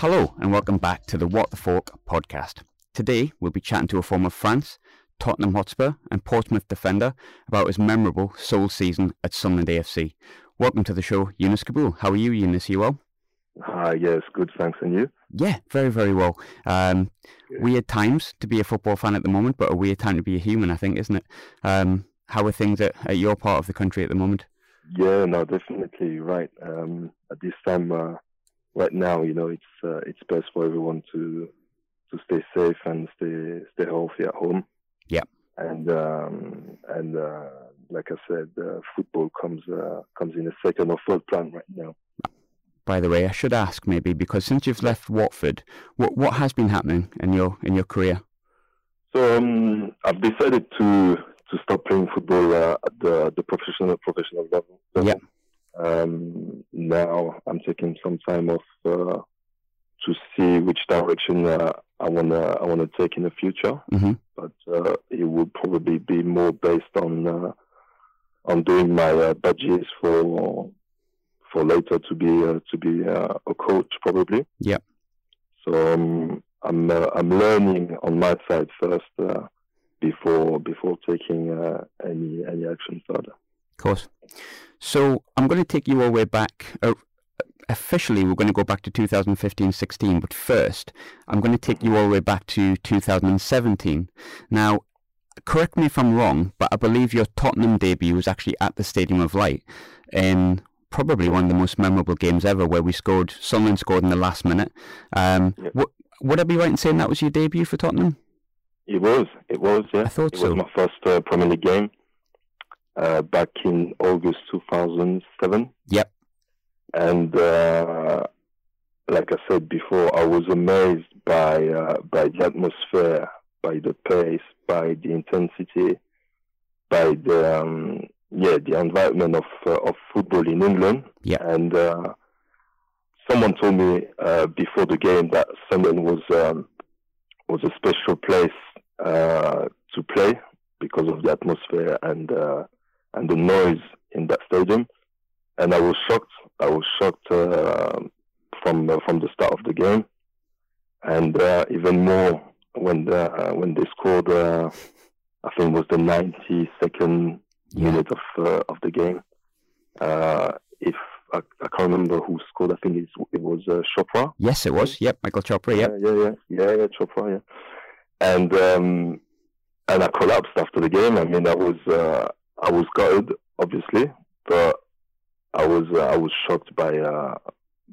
Hello, and welcome back to the What the Fork podcast. Today, we'll be chatting to a former France, Tottenham Hotspur, and Portsmouth defender about his memorable sole season at Sunderland AFC. Welcome to the show, Younes Kaboul. How are you, Younes? Are you well? Hi, yes, good, thanks. And you? Yeah, very, very well. Um, weird times to be a football fan at the moment, but a weird time to be a human, I think, isn't it? Um, how are things at, at your part of the country at the moment? Yeah, no, definitely right. Um, at this time, uh, right now, you know, it's uh, it's best for everyone to to stay safe and stay stay healthy at home. Yeah. And um, and uh, like I said, uh, football comes uh, comes in a second or third plan right now. By the way, I should ask maybe because since you've left Watford, what what has been happening in your in your career? So um, I've decided to to stop playing football uh, at the the professional professional level. Yeah. Um, now I'm taking some time off uh, to see which direction uh, I wanna I wanna take in the future. Mm-hmm. But uh, it would probably be more based on uh, on doing my uh, badges for for later to be uh, to be uh, a coach probably. Yeah. So um, I'm uh, I'm learning on my side first uh, before before taking uh, any any action further. Of course. So I'm going to take you all the way back. Uh, officially, we're going to go back to 2015-16, but first, I'm going to take you all the way back to 2017. Now, correct me if I'm wrong, but I believe your Tottenham debut was actually at the Stadium of Light in probably one of the most memorable games ever, where we scored. Sunderland scored in the last minute. Um, Yep. w- would I be right in saying that was your debut for Tottenham? It was it was yeah. I thought it so. was my first uh, Premier League game uh, back in August 2007. Yep. And uh, like I said before, I was amazed by uh, by the atmosphere, by the pace, by the intensity, by the um, yeah the environment of uh, of football in England. Yeah. And uh, someone told me uh, before the game that Sunderland was um, was a special place uh, to play because of the atmosphere and uh, and the noise in that stadium. And I was shocked. I was shocked uh, from uh, from the start of the game, and uh, even more when the, uh, when they scored. Uh, I think it was the 92nd Yeah. minute of uh, of the game. Uh, if I, I can't remember who scored, I think it's, it was uh, Chopra. Yes, it was. Yep, Michael Chopra. Yep. Yeah, yeah, yeah, yeah, yeah, Chopra, yeah. And um, and I collapsed after the game. I mean, I was uh, I was gutted, obviously, but I was uh, I was shocked by uh,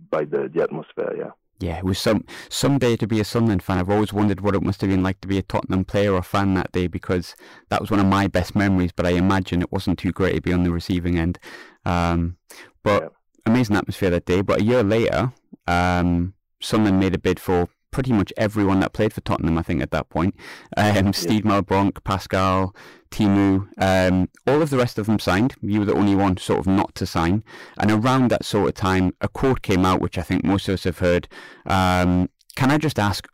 by the, the atmosphere. Yeah. Yeah, it was some someday to be a Sunderland fan. I've always wondered what it must have been like to be a Tottenham player or fan that day because that was one of my best memories. But I imagine it wasn't too great to be on the receiving end. Um, but Yeah. amazing atmosphere that day. But a year later, um, Sunderland made a bid for pretty much everyone that played for Tottenham. I think at that point, um, Steed Malbranque, Pascal, Teemu, um, all of the rest of them signed. You were the only one sort of not to sign. And around that sort of time, a quote came out, which I think most of us have heard. Um, can I just ask,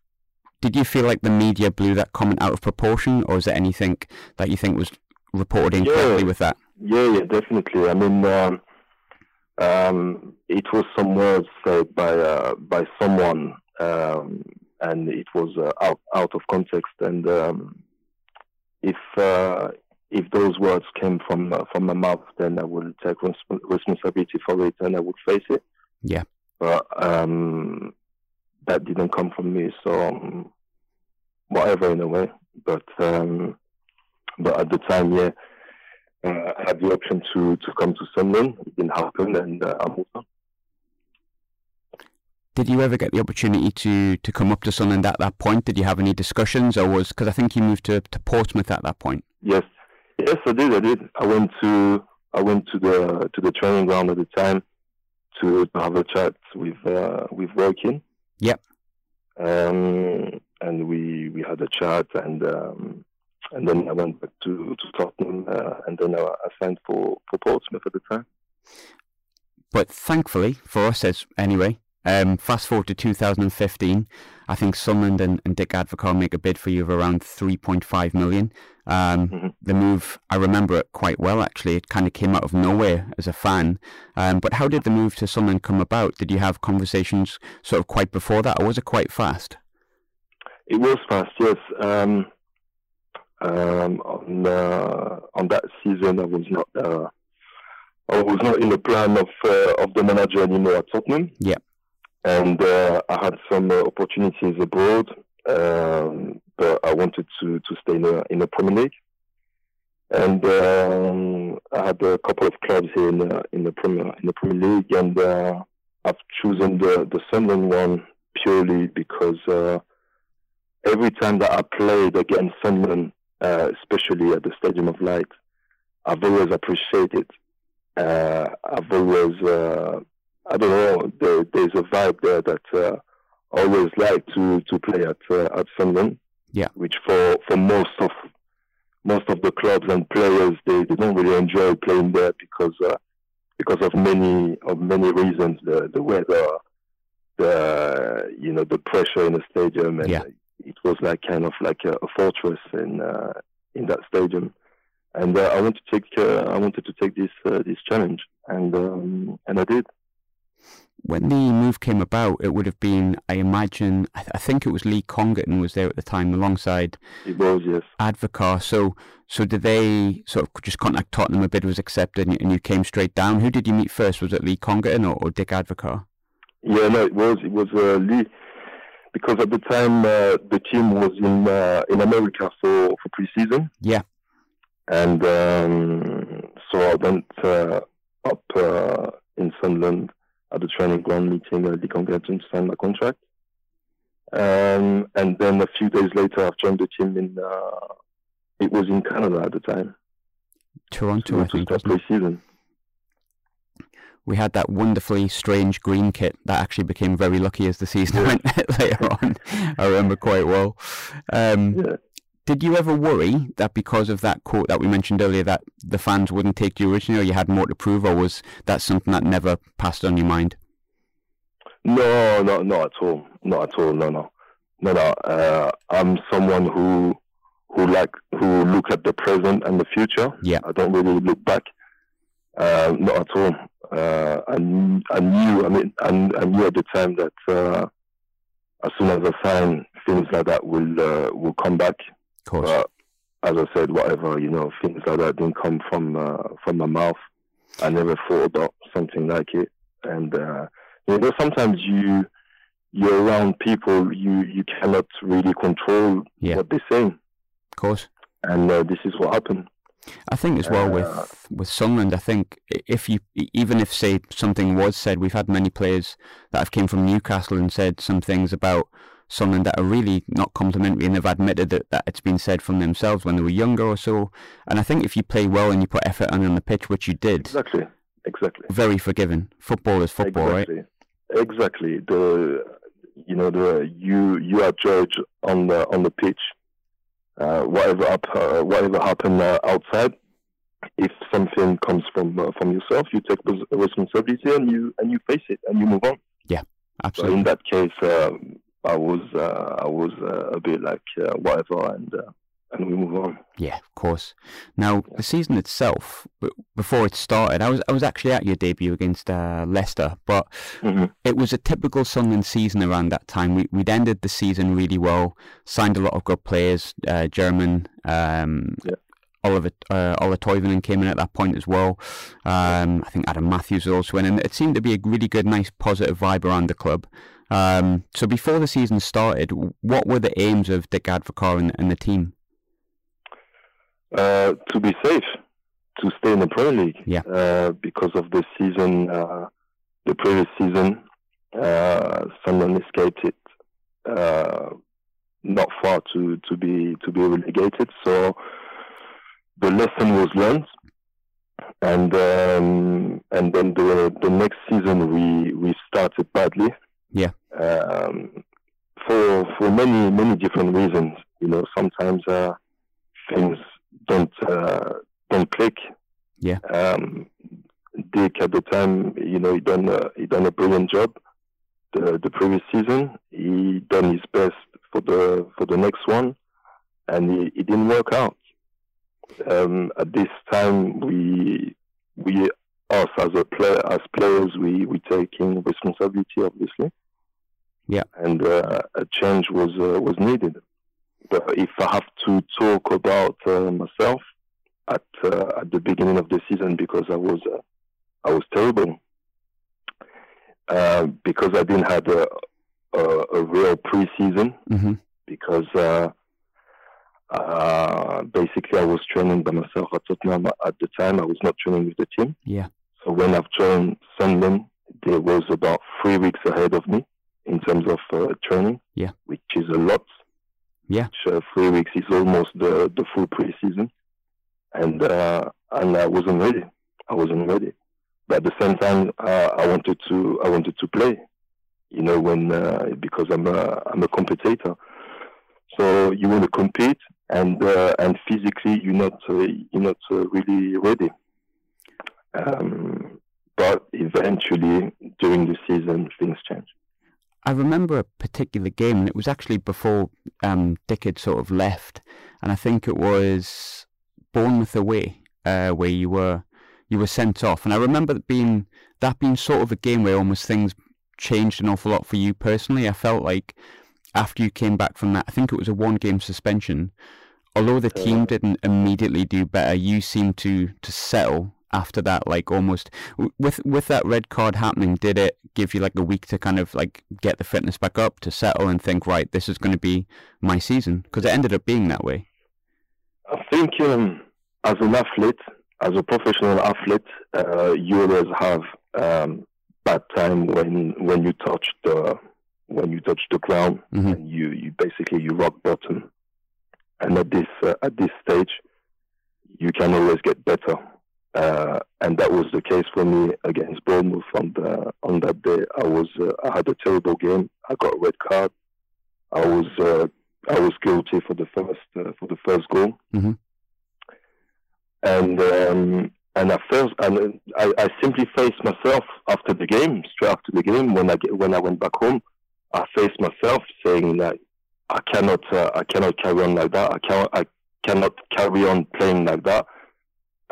did you feel like the media blew that comment out of proportion, or is there anything that you think was reported incorrectly Yeah. with that? Yeah, yeah, definitely. I mean, um, um, it was some words said by uh, by someone, um, and it was uh, out out of context. And um, if uh, if those words came from uh, from my mouth, then I would take resp- responsibility for it and I would face it. Yeah. But um, that didn't come from me, so um, whatever in a way. But um, but at the time, yeah uh, I had the option to, to come to Sunderland. It didn't happen, and uh, I moved on. Did you ever get the opportunity to, to come up to Sunderland at that point? Did you have any discussions, or was because I think you moved to, to Portsmouth at that point? Yes, yes, I did. I did. I went to I went to the to the training ground at the time to, to have a chat with uh, with Woking. Yep. Um, and we we had a chat, and um, and then I went back to to Tottenham, uh, and then I, I signed for for Portsmouth at the time. But thankfully for us, as anyway, um, fast forward to 2015, I think Sunderland and, and Dick Advocaat make a bid for you of around 3.5 million. Um, mm-hmm. The move, I remember it quite well actually. It kind of came out of nowhere as a fan. Um, but how did the move to Sunderland come about? Did you have conversations sort of quite before that, or was it quite fast? It was fast, yes. Um, um on uh, on that season, I was not uh, I was not in the plan of uh, of the manager anymore at Tottenham. Yeah, and uh, I had some uh, opportunities abroad, um, but I wanted to to stay in the in the Premier League. And um, I had a couple of clubs here in the in the Premier in the Premier League, and uh, I've chosen the the Sunderland one purely because uh, every time that I played against Sunderland, uh, especially at the Stadium of Light, I've always appreciated uh, I've always, uh, I don't know, there, there's a vibe there that uh, I always like to, to play at uh, at Sunderland. Yeah. Which for, for most of most of the clubs and players, they, they don't really enjoy playing there because uh, because of many of many reasons. The the weather, the you know the pressure in the stadium, and yeah. It was like kind of like a, a fortress in uh, in that stadium and uh, I wanted to take uh, I wanted to take this uh, this challenge, and um, and I did. When the move came about, it would have been, I imagine, I, th- I think it was Lee Congerton was there at the time, alongside. It was yes. Advocaat. So, so did they sort of just contact Tottenham? A bid was accepted, and you, and you came straight down. Who did you meet first? Was it Lee Congerton or, or Dick Advocaat? Yeah, no, it was it was uh, Lee because at the time uh, the team was in uh, in America for for preseason. Yeah and um, so I went uh, up uh, in Sunderland at the training ground meeting uh, the Congerton to sign my contract. Um, and then a few days later, I've joined the team in, uh, it was in Canada at the time. Toronto, I think. Pre-season. We had that wonderfully strange green kit that actually became very lucky as the season went later on. I remember quite well. Um, yeah did you ever worry that because of that quote that we mentioned earlier that the fans wouldn't take you originally or you had more to prove or was that something that never passed on your mind? No, no, not at all. Not at all. No, no, no, no. Uh, I'm someone who who like who look at the present and the future. Yeah. I don't really look back. Uh, not at all. Uh, I, I knew. I mean, I, I knew at the time that uh, as soon as I sign, things like that will uh, will come back of course. But as I said, whatever you know, things like that didn't come from uh, from my mouth. I never thought about something like it, and uh, you know, sometimes you you're around people you you cannot really control yeah. what they're saying. Of course. And uh, this is what happened. I think as well with Uh, with Sunderland, I think if you even if say something was said, we've had many players that have came from Newcastle and said some things about Sunderland that are really not complimentary and they've admitted that, that it's been said from themselves when they were younger or so. And I think if you play well and you put effort on, on the pitch, which you did, Exactly. Exactly. very forgiven. Football is football, right? exactly. Exactly. The you know the you you are judged on the on the pitch. Uh, whatever up, uh, whatever happened uh, outside, if something comes from uh, from yourself, you take res- responsibility and you and you face it and you move on. Yeah, Absolutely. in that case, um, I was uh, I was uh, a bit like uh, whatever, and uh, and we move on. Yeah, of course. Now the season itself, before it started, I was I was actually at your debut against uh, Leicester, but hmm it was a typical Sunderland season around that time. We we'd ended the season really well, signed a lot of good players. Uh, Jeremain, um, Yeah. Oliver uh, Ola Toivonen came in at that point as well. Um, I think Adam Matthews was also in, and it seemed to be a really good, nice, positive vibe around the club. Um, so before the season started, what were the aims of Dick Advocaat and, and the team? Uh, to be safe, to stay in the Premier League. Yeah. Uh, because of the season, uh, the previous season, uh, Sunderland escaped it uh, not far to, to be to be relegated. So the lesson was learned, and um, and then the the next season we we started badly. Yeah. Um, for for many many different reasons, you know, sometimes uh, things don't uh, don't click. Yeah. Um, Dick at the time, you know, he done a, he done a brilliant job, the, the previous season. He done his best for the for the next one, and it, it didn't work out. Um, at this time, we we us as a player as players we we taking responsibility, obviously. Yeah, and uh, a change was uh, was needed. But if I have to talk about uh, myself at uh, at the beginning of the season, because I was uh, I was terrible. Uh, because I didn't have a, a, a real preseason, mm-hmm. because uh, uh, basically I was training by myself at Tottenham at the time. I was not training with the team. Yeah. So when I've joined Sunderland, there was about three weeks ahead of me in terms of uh, training. Yeah. Which is a lot. Yeah. Which, uh, three weeks is almost the the full preseason, and uh, and I wasn't ready. I wasn't ready. But at the same time, uh, I wanted to I wanted to play. You know, when uh, because I'm a I'm a competitor. So you want to compete, and uh, and physically you're not uh, you're not really ready. Um, but eventually, during the season, things change. I remember a particular game, and it was actually before um, Dick had sort of left, and I think it was Bournemouth away, uh, where you were you were sent off. And I remember that being that being sort of a game where almost things changed an awful lot for you personally. I felt like after you came back from that, I think it was a one game suspension. Although the team didn't immediately do better, you seemed to to settle after that. Like almost with with that red card happening, did it give you like a week to kind of like get the fitness back up to settle and think, right, this is going to be my season? Because it ended up being that way. I think um, as an athlete, as a professional athlete, uh, you always have um, bad time when when you touch the when you touch the ground mm-hmm. and you, you basically you rock bottom. And at this uh, at this stage, you can always get better. Uh, and that was the case for me against Bournemouth on the on that day. I was uh, I had a terrible game. I got a red card. I was uh, I was guilty for the first uh, for the first goal. Mm-hmm and um, and I first and I, I simply faced myself after the game, straight after the game. When I get, when I went back home, I faced myself, saying that I cannot uh, I cannot carry on like that. I cannot I cannot carry on playing like that.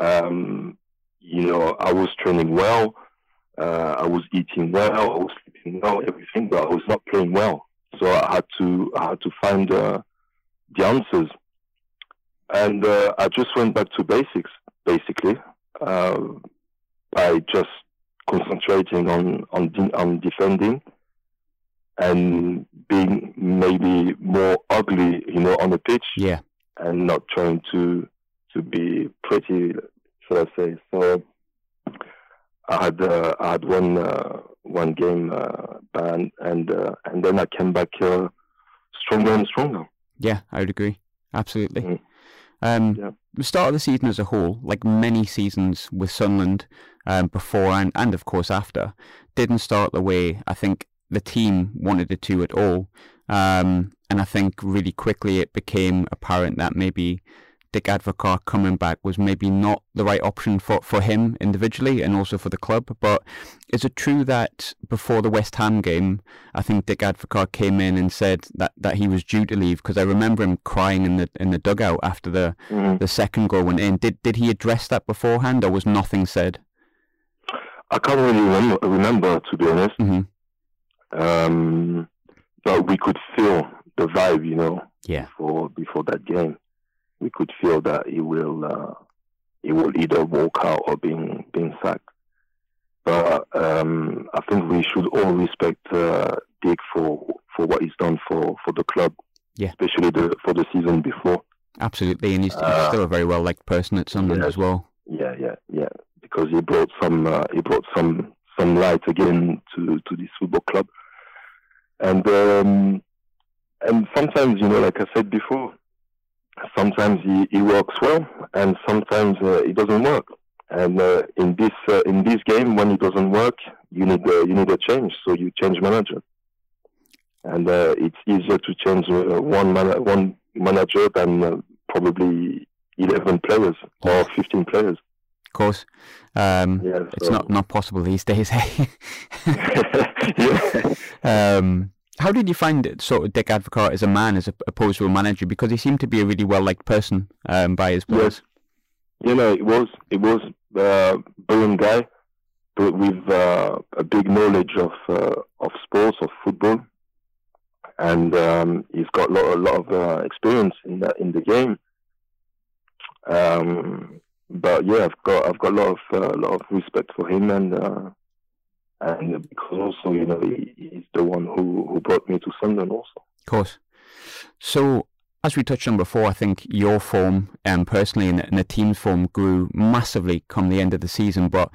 Um, you know, I was training well, uh, I was eating well, I was sleeping well, everything, but I was not playing well. So I had to I had to find uh, the answers and uh, I just went back to basics, basically, uh, by just concentrating on on, de- on defending and being maybe more ugly, you know, on the pitch. Yeah. And not trying to to be pretty, shall I say? So I had uh, I had one uh, one game uh, ban, and uh, and then I came back uh, stronger and stronger. Yeah, I would agree. Absolutely. Mm. Um, Yeah. The start of the season as a whole, like many seasons with Sunderland um, before and, and of course after, didn't start the way I think the team wanted it to at all. Um, and I think really quickly it became apparent that maybe Dick Advocaat coming back was maybe not the right option for, for him individually and also for the club. But is it true that before the West Ham game, I think Dick Advocaat came in and said that, that he was due to leave? Because I remember him crying in the in the dugout after the, Mhm. the second goal went in. Did did he address that beforehand, or was nothing said? I can't really remember, remember to be honest. hmm Um, but we could feel the vibe, you know, Yeah. before before that game. We could feel that he will uh, he will either walk out or being being sacked. But um, I think we should all respect uh, Dick for for what he's done for, for the club, Yeah. especially the for the season before. Absolutely, and he's, he's Uh, still a very well liked person at Sunderland yeah. as well. Yeah, yeah, yeah. Because he brought some uh, he brought some some light again to to this football club, and um, and sometimes you know, like I said before, sometimes he, he works well, and sometimes uh, it doesn't work. And uh, in this uh, in this game, when it doesn't work, you need uh, you need a change. So you change manager, and uh, it's easier to change uh, one man- one manager than uh, probably eleven players or fifteen players. Of course. Um, yeah, so. It's not, not possible these days. Eh? yeah. um, how did you find it, sort of Dick Advocaat as a man as opposed to a manager? Because he seemed to be a really well liked person um, by his players. Yes. You know, it was it was uh, a brilliant guy, but with uh, a big knowledge of uh, of sports of football, and um, he's got a lot, a lot of uh, experience in the in the game. Um, but yeah, I've got I've got a lot of uh, a lot of respect for him, and uh, and because also you know he, he's the one who who brought me to Sunderland also. Of course. So as we touched on before, I think your form, um, personally, and, and the team's form grew massively come the end of the season. But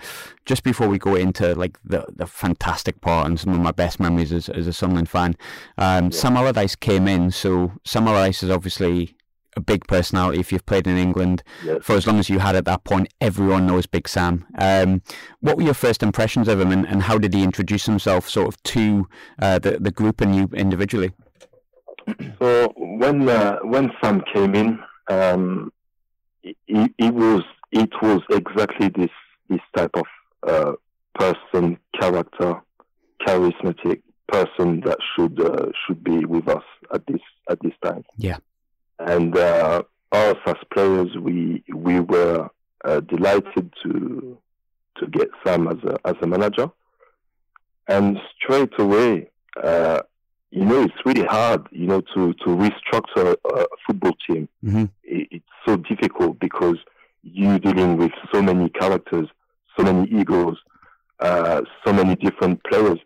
just before we go into like the the fantastic part and some of my best memories as, as a Sunderland fan, um, yeah. Sam Allardyce came in. So Sam Allardyce is obviously a big personality if you've played in England yes. for as long as you had at that point. Everyone knows Big Sam. Um, what were your first impressions of him, and, and how did he introduce himself sort of to uh, the the group and you individually? So when uh, when Sam came in, um, it, it, was it was exactly this this type of uh, person, character, charismatic person that should uh, should be with us at this at this time. Yeah, and uh, us as players, we we were uh, delighted to to get Sam as a as a manager, and straight away uh, you know, it's really hard, you know, to, to restructure a, football team. Mm-hmm. It, it's so difficult because you're dealing with so many characters, so many egos, uh, so many different players.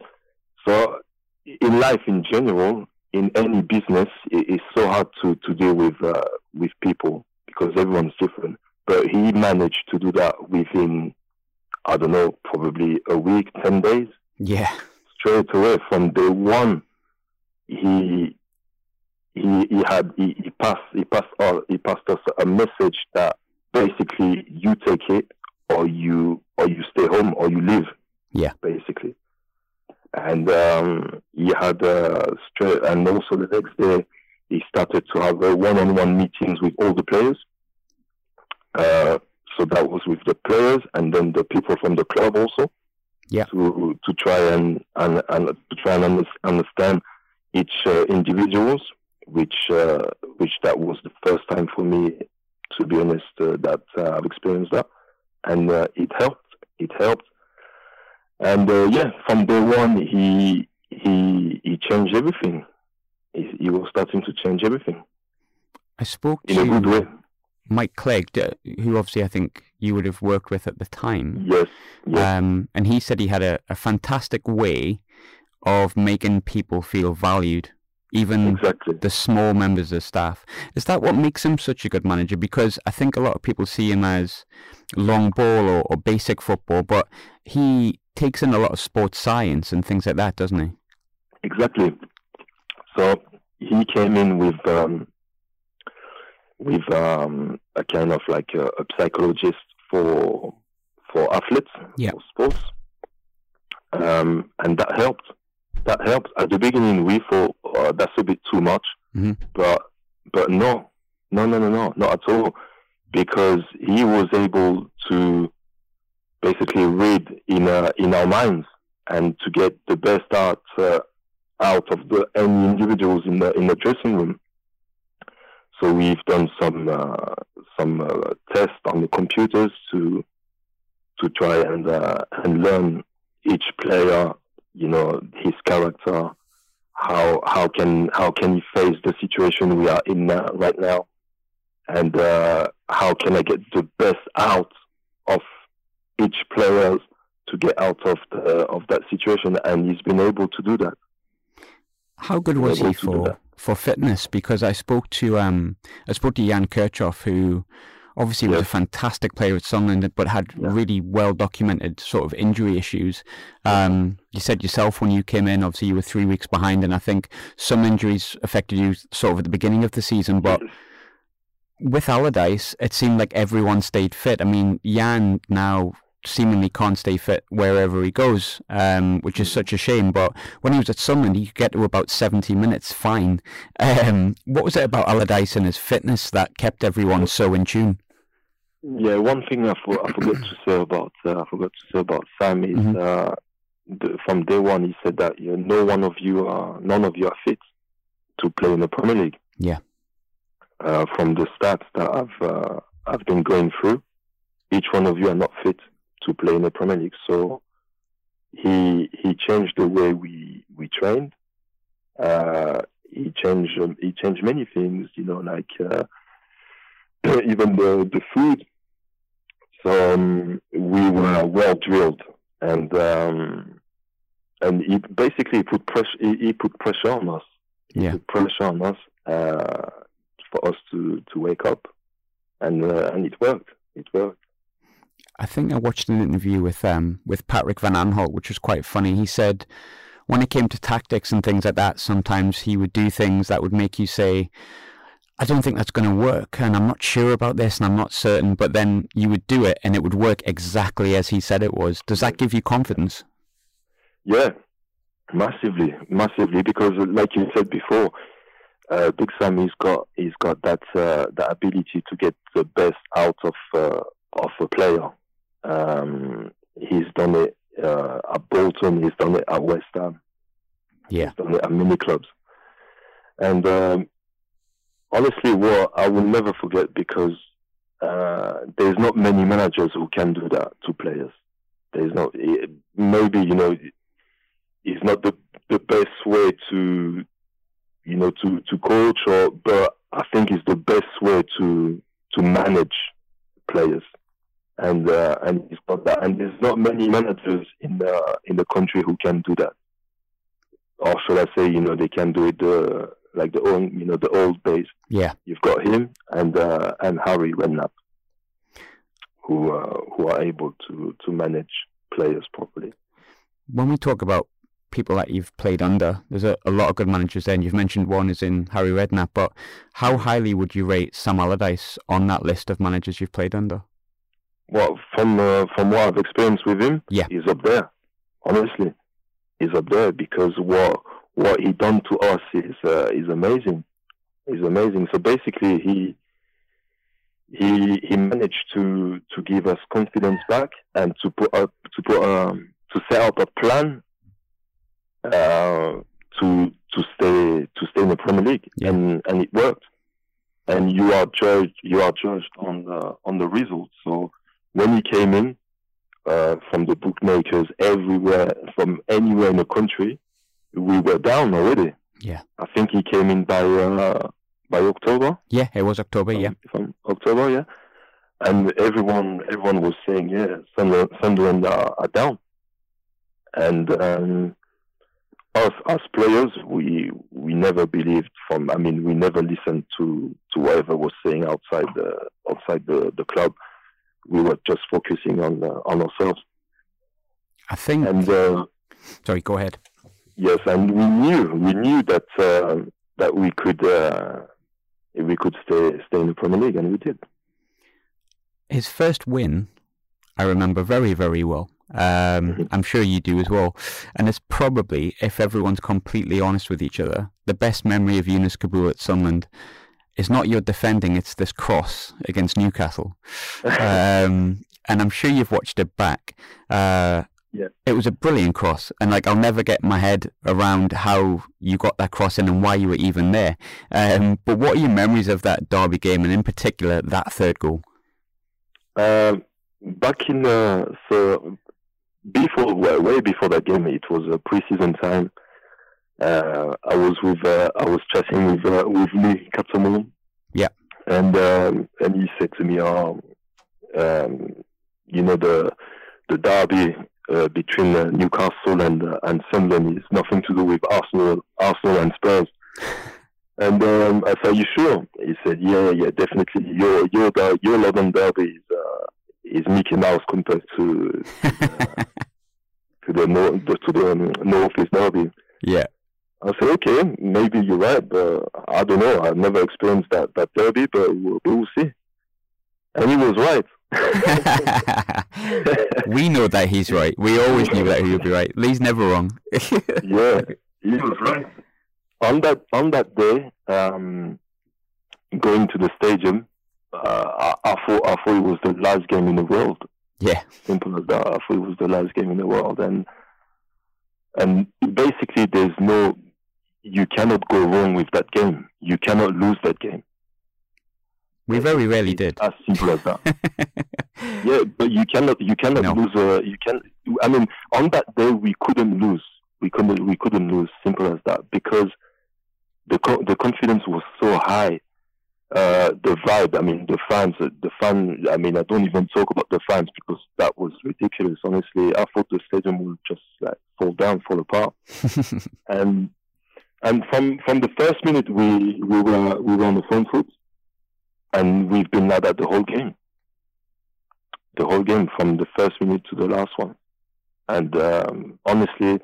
So in life in general, in any business, it, it's so hard to, to deal with, uh, with people because everyone's different. But he managed to do that within, I don't know, probably a week, 10 days. Yeah. Straight away from day one he he he had he, he passed he passed us he passed us a message that basically you take it or you or you stay home or you leave. Yeah. Basically. And um, he had uh, straight, and also the next day he started to have uh, one-on-one meetings with all the players. Uh, so that was with the players and then the people from the club also. Yeah. To to try and and, and to try and understand each uh, individuals, which uh, which that was the first time for me, to be honest, uh, that uh, I've experienced that, and uh, it helped. It helped, and uh, yeah, from day one, he he he changed everything. He, he, was starting to change everything. I spoke in a good way. Mike Clegg, who obviously I think you would have worked with at the time. Yes. yes. Um, and he said he had a, a fantastic way of making people feel valued, even exactly. the small members of staff. Is that what makes him such a good manager? Because I think a lot of people see him as long ball or, or basic football, but he takes in a lot of sports science and things like that, doesn't he? Exactly. So he came in with um, with um, a kind of like a, a psychologist for for athletes, yeah. for sports, um, and that helped that helps. At the beginning, we thought uh, that's a bit too much, mm-hmm. but but no, no, no, no, no, not at all, because he was able to basically read in uh, in our minds and to get the best out uh, out of the any individuals in the in the dressing room. So we've done some uh, some uh, tests on the computers to to try and uh, and learn each player you know his character how how can how can he face the situation we are in now, right now? And uh, how can I get the best out of each player to get out of the, of that situation? And he's been able to do that. How good was he for for fitness? Because I spoke to um I spoke to Jan Kirchhoff who obviously was a fantastic player at Sunderland, but had yeah. really well documented sort of injury issues. Um, you said yourself when you came in, obviously you were three weeks behind, and I think some injuries affected you sort of at the beginning of the season, but. With Allardyce, it seemed like everyone stayed fit. I mean, Jan now seemingly can't stay fit wherever he goes, um, which is such a shame. But when he was at Sunderland, he could get to about 70 minutes fine. Um, what was it about Allardyce and his fitness that kept everyone so in tune? Yeah, one thing I, for, I forgot to say about uh, I forgot to say about Sam is Mhm. uh, the, from day one he said that you know, no one of you are none of you are fit to play in the Premier League. Yeah. Uh, from the stats that I've uh, I've been going through, each one of you are not fit to play in the Premier League. So he he changed the way we we trained. Uh, he changed um, he changed many things. You know, like. Uh, even the the food. So um, we were well drilled, and um, and he basically put pressure. He, he put pressure on us. He Yeah. put pressure on us uh, for us to to wake up, and uh, and it worked. It worked. I think I watched an interview with um with Patrick Van Aanholt, which was quite funny. He said when it came to tactics and things like that, sometimes he would do things that would make you say, I don't think that's going to work, and I'm not sure about this, and I'm not certain. But then you would do it, and it would work exactly as he said it was. Does that give you confidence? Yeah, massively, massively. Because like you said before, uh, Big Sam he's got he's got that uh, that ability to get the best out of uh, of a player. Um, he's done it uh, at Bolton. He's done it at West Ham. Yeah. He's done it at many clubs. And um, honestly, what I will never forget because uh, there's not many managers who can do that to players. There's not maybe you know it's not the the best way to you know to to coach or but I think it's the best way to to manage players and uh, and it's not that and there's not many managers in the in the country who can do that or should I say you know they can do it uh, like the old you know the old days Yeah. you've got him and uh, and Harry Redknapp who uh, who are able to to manage players properly When we talk about people that you've played under, there's a, a lot of good managers there, and you've mentioned one is in Harry Redknapp, but how highly would you rate Sam Allardyce on that list of managers you've played under? Well, from uh, from what I've experienced with him, Yeah. he's up there. Honestly, he's up there because what what he done to us is uh, is amazing. Is amazing. So basically, he he he managed to to give us confidence back and to put up to put um to set up a plan uh, to to stay to stay in the Premier League, Yeah. and and it worked. And you are judged you are judged on the on the results. So when he came in uh, from the bookmakers everywhere, from anywhere in the country, we were down already. Yeah. I think he came in by uh, by October. Yeah, it was October, yeah. um, from October, yeah. And everyone everyone was saying, yeah, Sunderland, Sunderland are, are down. And um, us as players, we we never believed from. I mean, we never listened to to whatever was saying outside the outside the, the club. We were just focusing on uh, on ourselves. I think. And uh, sorry, go ahead. Yes, and we knew we knew that uh, that we could uh, we could stay stay in the Premier League, and we did. His first win, I remember very, very well. Um, Mhm. I'm sure you do as well. And it's probably, if everyone's completely honest with each other, the best memory of Younes Kaboul at Sunderland is not your defending, it's this cross against Newcastle. um, and I'm sure you've watched it back. Uh, Yeah. It was a brilliant cross, and like I'll never get my head around how you got that cross in and why you were even there. Um, but what are your memories of that derby game, and in particular that third goal? Um, back in uh, so before way, way before that game, it was a preseason time. Uh, I was with uh, I was chatting with uh, with Lee Cattermole. Yeah. And um, and he said to me, "Oh, um, you know the the derby uh, between uh, Newcastle and uh, and Sunderland is nothing to do with Arsenal Arsenal and Spurs." And um, I said, "You sure?" He said, "Yeah, yeah, definitely. Your your your London derby is uh, is Mickey Mouse compared to to the north to the um, North East derby." yeah. I said, "Okay, maybe you're right, but I don't know. I've never experienced that that derby, but we'll, we'll see." And he was right. we know that he's right. We always knew that he would be right. Lee's never wrong. yeah, he was right. On that on that day, um, going to the stadium, uh, I, I thought I thought it was the last game in the world. Yeah, simple as that. I thought it was the last game in the world, and and basically there's no you cannot go wrong with that game. You cannot lose that game. We very rarely did. As simple as that. yeah, but you cannot you cannot no. lose. A, you can. I mean, on that day we couldn't lose. We couldn't we couldn't lose. Simple as that. Because the the confidence was so high. Uh, the vibe. I mean, the fans. The fan. I mean, I don't even talk about the fans because that was ridiculous. Honestly, I thought the stadium would just like fall down, fall apart. and and from from the first minute, we we were we were on the front foot and we've been like that the whole game. The whole game, from the first minute to the last one. And um, honestly,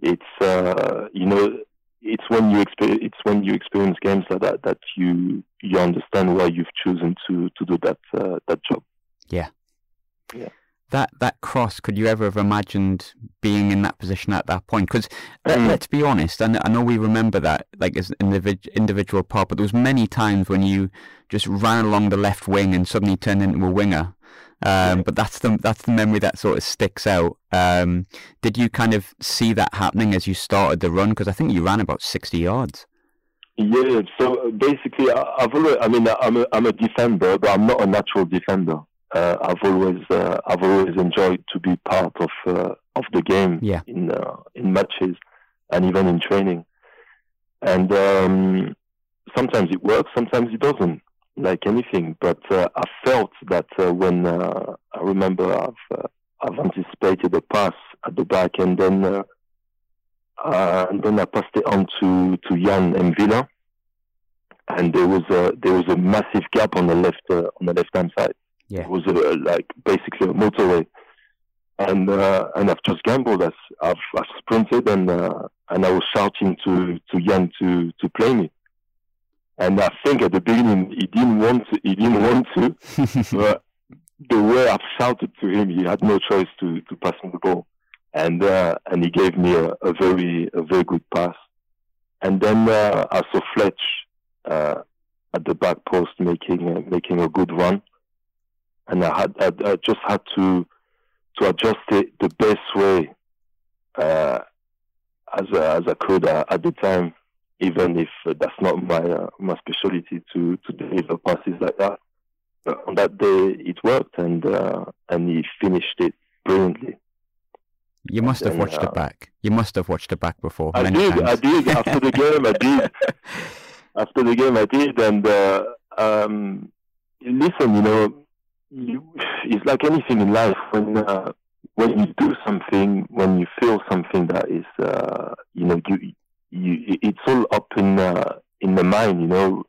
it's uh, you know, it's when you experience it's when you experience games like that that you you understand why you've chosen to to do that uh, that job. Yeah. Yeah that that cross could you ever have imagined being in that position at that point? Because mm. let's be honest and I know we remember that like as an individual part but there was many times when you just ran along the left wing and suddenly turned into a winger. Um, but that's the that's the memory that sort of sticks out. Um, did you kind of see that happening as you started the run? Because I think you ran about 60 yards. Yeah, so basically, I've always, I mean, I'm a, I'm a defender, but I'm not a natural defender uh, I've always uh, I've always enjoyed to be part of uh, of the game yeah. in uh, in matches and even in training. And um, sometimes it works, sometimes it doesn't, like anything. But uh, I felt that uh, when I remember I've I've anticipated a pass at the back, and then and then I passed it on to to Yann M'Vila, and there was a there was a massive gap on the left on the left hand side yeah. It was a, like basically a motorway. And uh, and I've just gambled. I've, I've, I've sprinted and uh, and I was shouting to to Yann to to play me. And I think at the beginning he didn't want to. He didn't want to. but the way I've shouted to him, he had no choice to to pass me the ball. And uh, and he gave me a, a very a very good pass. And then uh, I saw Fletch uh, at the back post making uh, making a good run and I had I, I just had to to adjust it the best way uh, as as I could uh, at the time, even if that's not my uh, my specialty to to deliver passes like that. But on that day, it worked, and uh, and he finished it brilliantly. You must have watched it uh, back. You must have watched it back before. I did. Times. I did. After the game, I did. After the game, I did, and uh, um, listen, you know, you, it's like anything in life when uh, when you do something, when you feel something that is, uh, you know, you, you, it's all up in uh, in the mind. You know,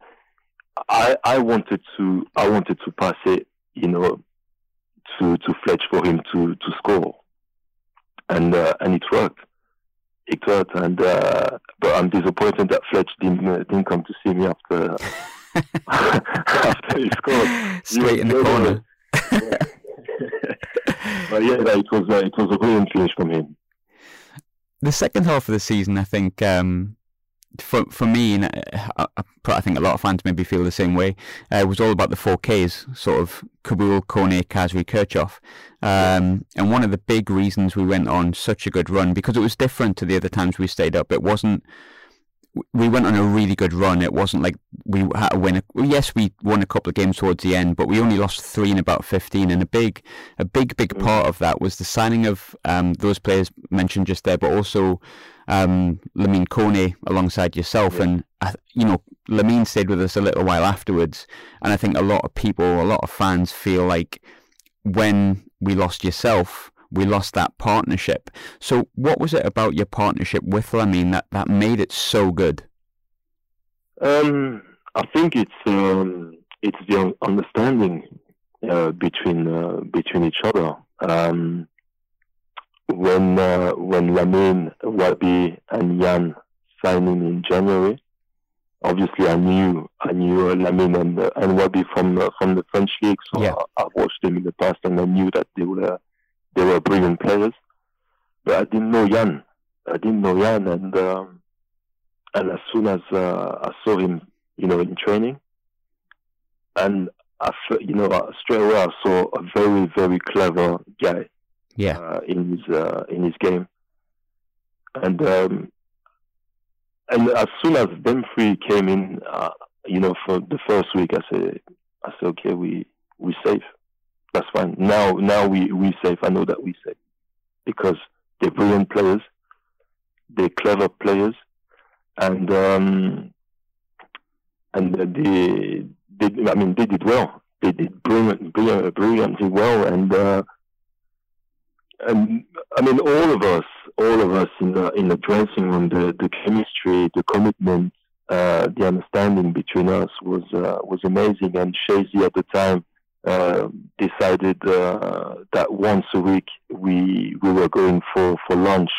I I wanted to I wanted to pass it, you know, to to Fletch for him to to score, and uh, and it worked. It worked, and uh, but I'm disappointed that Fletch didn't uh, didn't come to see me after after he scored. Straight in the corner. but yeah, it was uh, it was a brilliant finish from him. The second half of the season, I think, um, for for me, and uh, I, think a lot of fans maybe feel the same way. Uh, it was all about the four Ks, sort of Kaboul, Kone, Khazri, Kirchhoff. Um, and one of the big reasons we went on such a good run because it was different to the other times we stayed up. It wasn't we went on a really good run. It wasn't like we had to win. A, yes, we won a couple of games towards the end, but we only lost three in about fifteen. And a big, a big, big mm. part of that was the signing of um, those players mentioned just there, but also um, Lamine Kone alongside yourself. Yeah. And you know, Lamine stayed with us a little while afterwards. And I think a lot of people, a lot of fans feel like when we lost yourself we lost that partnership. So, what was it about your partnership with Lamine that, that made it so good? Um, I think it's um, it's the understanding uh, between uh, between each other. Um, when uh, when Lamine, Wahbi, and Jan signing in January, obviously I knew I knew uh, Lamine and uh, and Wahbi from uh, from the French league, so yeah. I, have watched them in the past, and I knew that they were they were brilliant players, but I didn't know Jan. I didn't know Jan, and um, and as soon as uh, I saw him, you know, in training, and I, you know, straight away I saw a very, very clever guy. Yeah. Uh, in his uh, in his game, and um, and as soon as three came in, uh, you know, for the first week, I said, I said, okay, we we safe. That's fine. Now, now we we safe. I know that we safe because they're brilliant players, they're clever players, and um, and they, they, I mean, they did well. They did brilliant, brilliant, brilliantly well, and uh, and I mean, all of us, all of us in the in the dressing room, the the chemistry, the commitment, uh, the understanding between us was uh, was amazing. And Shazy at the time uh, decided uh, that once a week we we were going for for lunch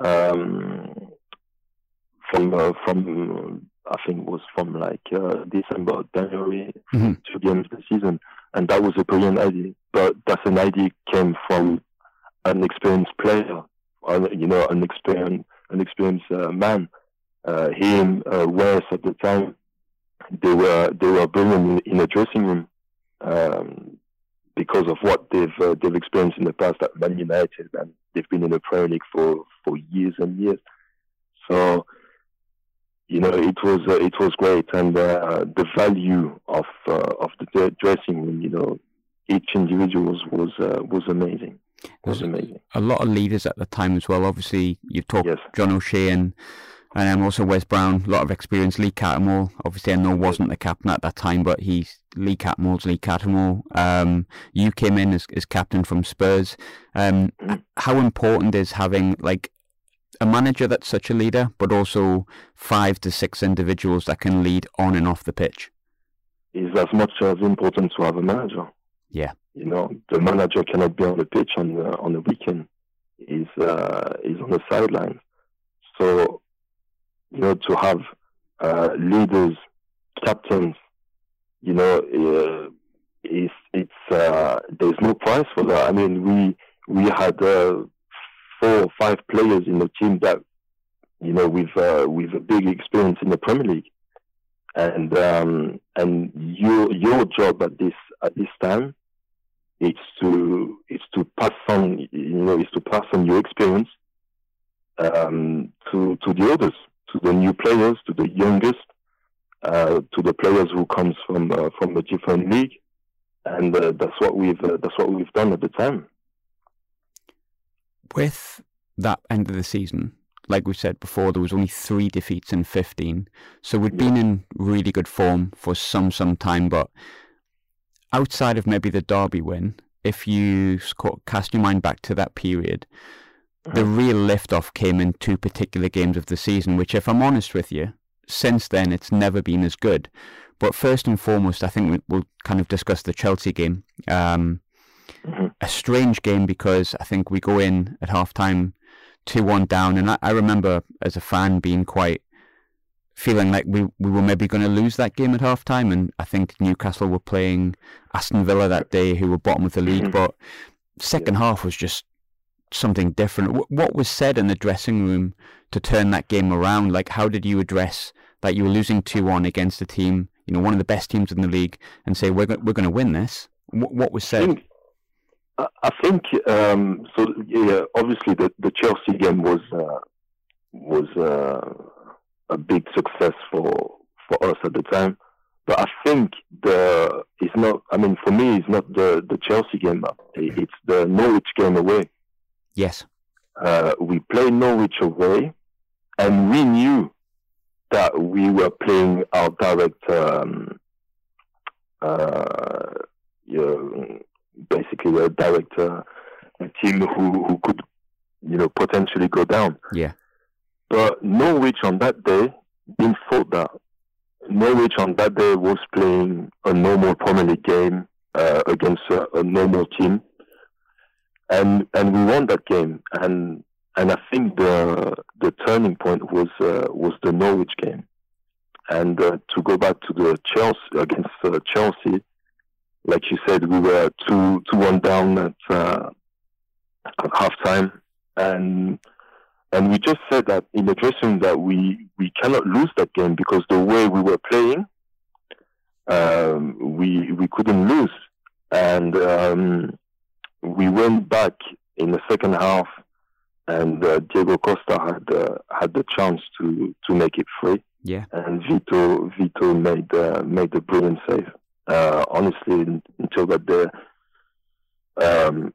um, from uh, from I think it was from like uh, December January mm-hmm. to the end of the season, and that was a brilliant idea. But that's an idea came from an experienced player, you know, an experienced an experienced uh, man. Uh, him, uh, Wes at the time, they were they were brilliant in, in the dressing room um, because of what they've uh, they've experienced in the past at Man United, and they've been in the Premier League for, for years and years. So, you know, it was uh, it was great, and uh, the value of uh, of the dressing room, you know, each individual was was, uh, was amazing. Was amazing. A lot of leaders at the time as well. Obviously, you talked yes. John O'Shea and and um, also Wes Brown, a lot of experience. Lee Cattermole, obviously I know wasn't the captain at that time, but he's Lee Cattermole's Lee Cattermole. Um, you came in as, as captain from Spurs. Um, mm. how important is having like a manager that's such a leader, but also five to six individuals that can lead on and off the pitch? Is as much as important to have a manager. Yeah. You know, the manager cannot be on the pitch on the, on the weekend. He's, uh, he's on the sidelines. So you know, to have uh, leaders, captains, you know, uh, it's it's uh, there's no price for that. I mean, we we had uh, four or five players in the team that, you know, with uh, with a big experience in the Premier League, and um, and your your job at this at this time, it's to it's to pass on, you know, it's to pass on your experience um, to to the others to the new players, to the youngest, uh, to the players who comes from uh, from a different league, and uh, that's what we've uh, that's what we've done at the time. With that end of the season, like we said before, there was only three defeats in fifteen, so we'd yeah. been in really good form for some some time. But outside of maybe the Derby win, if you cast your mind back to that period, the real liftoff came in two particular games of the season, which, if I'm honest with you, since then it's never been as good. But first and foremost, I think we'll kind of discuss the Chelsea game. Um, mm-hmm. A strange game because I think we go in at half time 2 1 down. And I, I, remember as a fan being quite feeling like we, we were maybe going to lose that game at half time. And I think Newcastle were playing Aston Villa that day, who were bottom of the league. Mm-hmm. But second yeah. half was just something different. What was said in the dressing room to turn that game around? Like, how did you address that you were losing 2 1 against a team, you know, one of the best teams in the league, and say, we're, we're going to win this? What, was said? I think, I think um, so. Yeah, obviously, the, the Chelsea game was uh, was uh, a big success for for us at the time. But I think the it's not. I mean, for me, it's not the the Chelsea game. It's the Norwich game away. Yes. Uh, we played Norwich away, and we knew that we were playing our direct, um, uh, you know, basically a direct uh, team who, who could, you know, potentially go down. Yeah. But Norwich on that day didn't thought that. Norwich on that day was playing a normal Premier League game uh, against a, a normal team and and we won that game. And and I think the the turning point was uh, was the Norwich game. And uh, to go back to the Chelsea against uh, Chelsea, like you said, we were two two one down at uh, at halftime, and and we just said that in the dressing room that we we cannot lose that game because the way we were playing, um, we we couldn't lose, and um, we went back in the second half, and uh, Diego Costa had uh, had the chance to to make it free. Yeah, and Vito Vito made uh, made a brilliant save. Uh, honestly, until that day, um,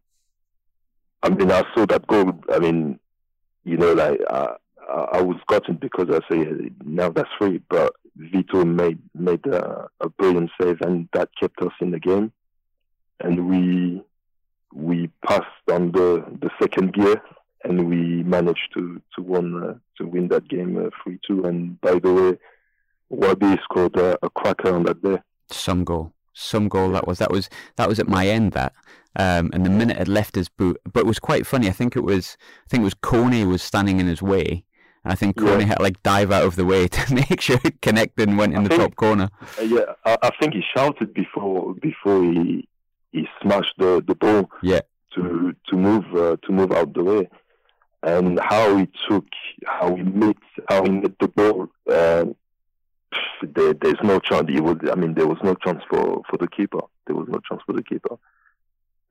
I mean, I saw that goal. I mean, you know, like uh, I was gotten because I say now that's free, but Vito made made a, a brilliant save, and that kept us in the game. And we we passed on the, the second gear, and we managed to to win uh, to win that game uh, three uh, two. And by the way, Wahbi scored a, a cracker on that day. Some goal, some goal that was that was that was at my end that. Um, and the minute had left his boot, but it was quite funny. I think it was, I think it was Kone was standing in his way, I think Kone yeah. had to like dive out of the way to make sure it connected and went in I the think, top corner. Uh, yeah, I, I, think he shouted before before he he smashed the, the ball. Yeah. To to move uh, to move out the way, and how he took how he met how he met the ball. Uh, there, there's no chance. He would. I mean, there was no chance for, for the keeper. There was no chance for the keeper,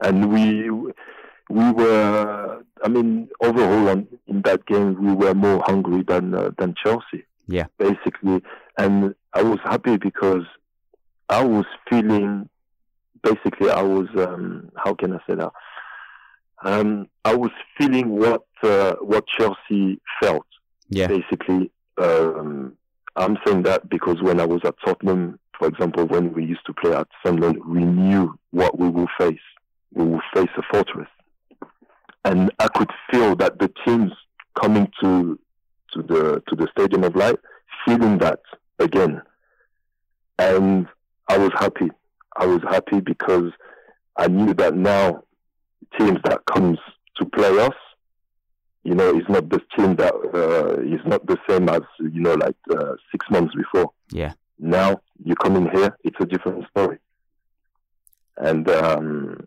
and we we were, I mean, overall on, in that game, we were more hungry than uh, than Chelsea. Yeah, basically, and I was happy because I was feeling, basically, I was, um, how can I say that? Um, I was feeling what uh, what Chelsea felt. Yeah, basically, um, I'm saying that because when I was at Tottenham, for example, when we used to play at Sunderland, we knew what we will face. We will face a fortress and I could feel that the teams coming to to the to the Stadium of Light, feeling that again, and I was happy. I was happy because I knew that now teams that comes to play us, you know, is not the team that uh, is not the same as you know, like uh, six months before. Yeah. Now you come in here, it's a different story, and um,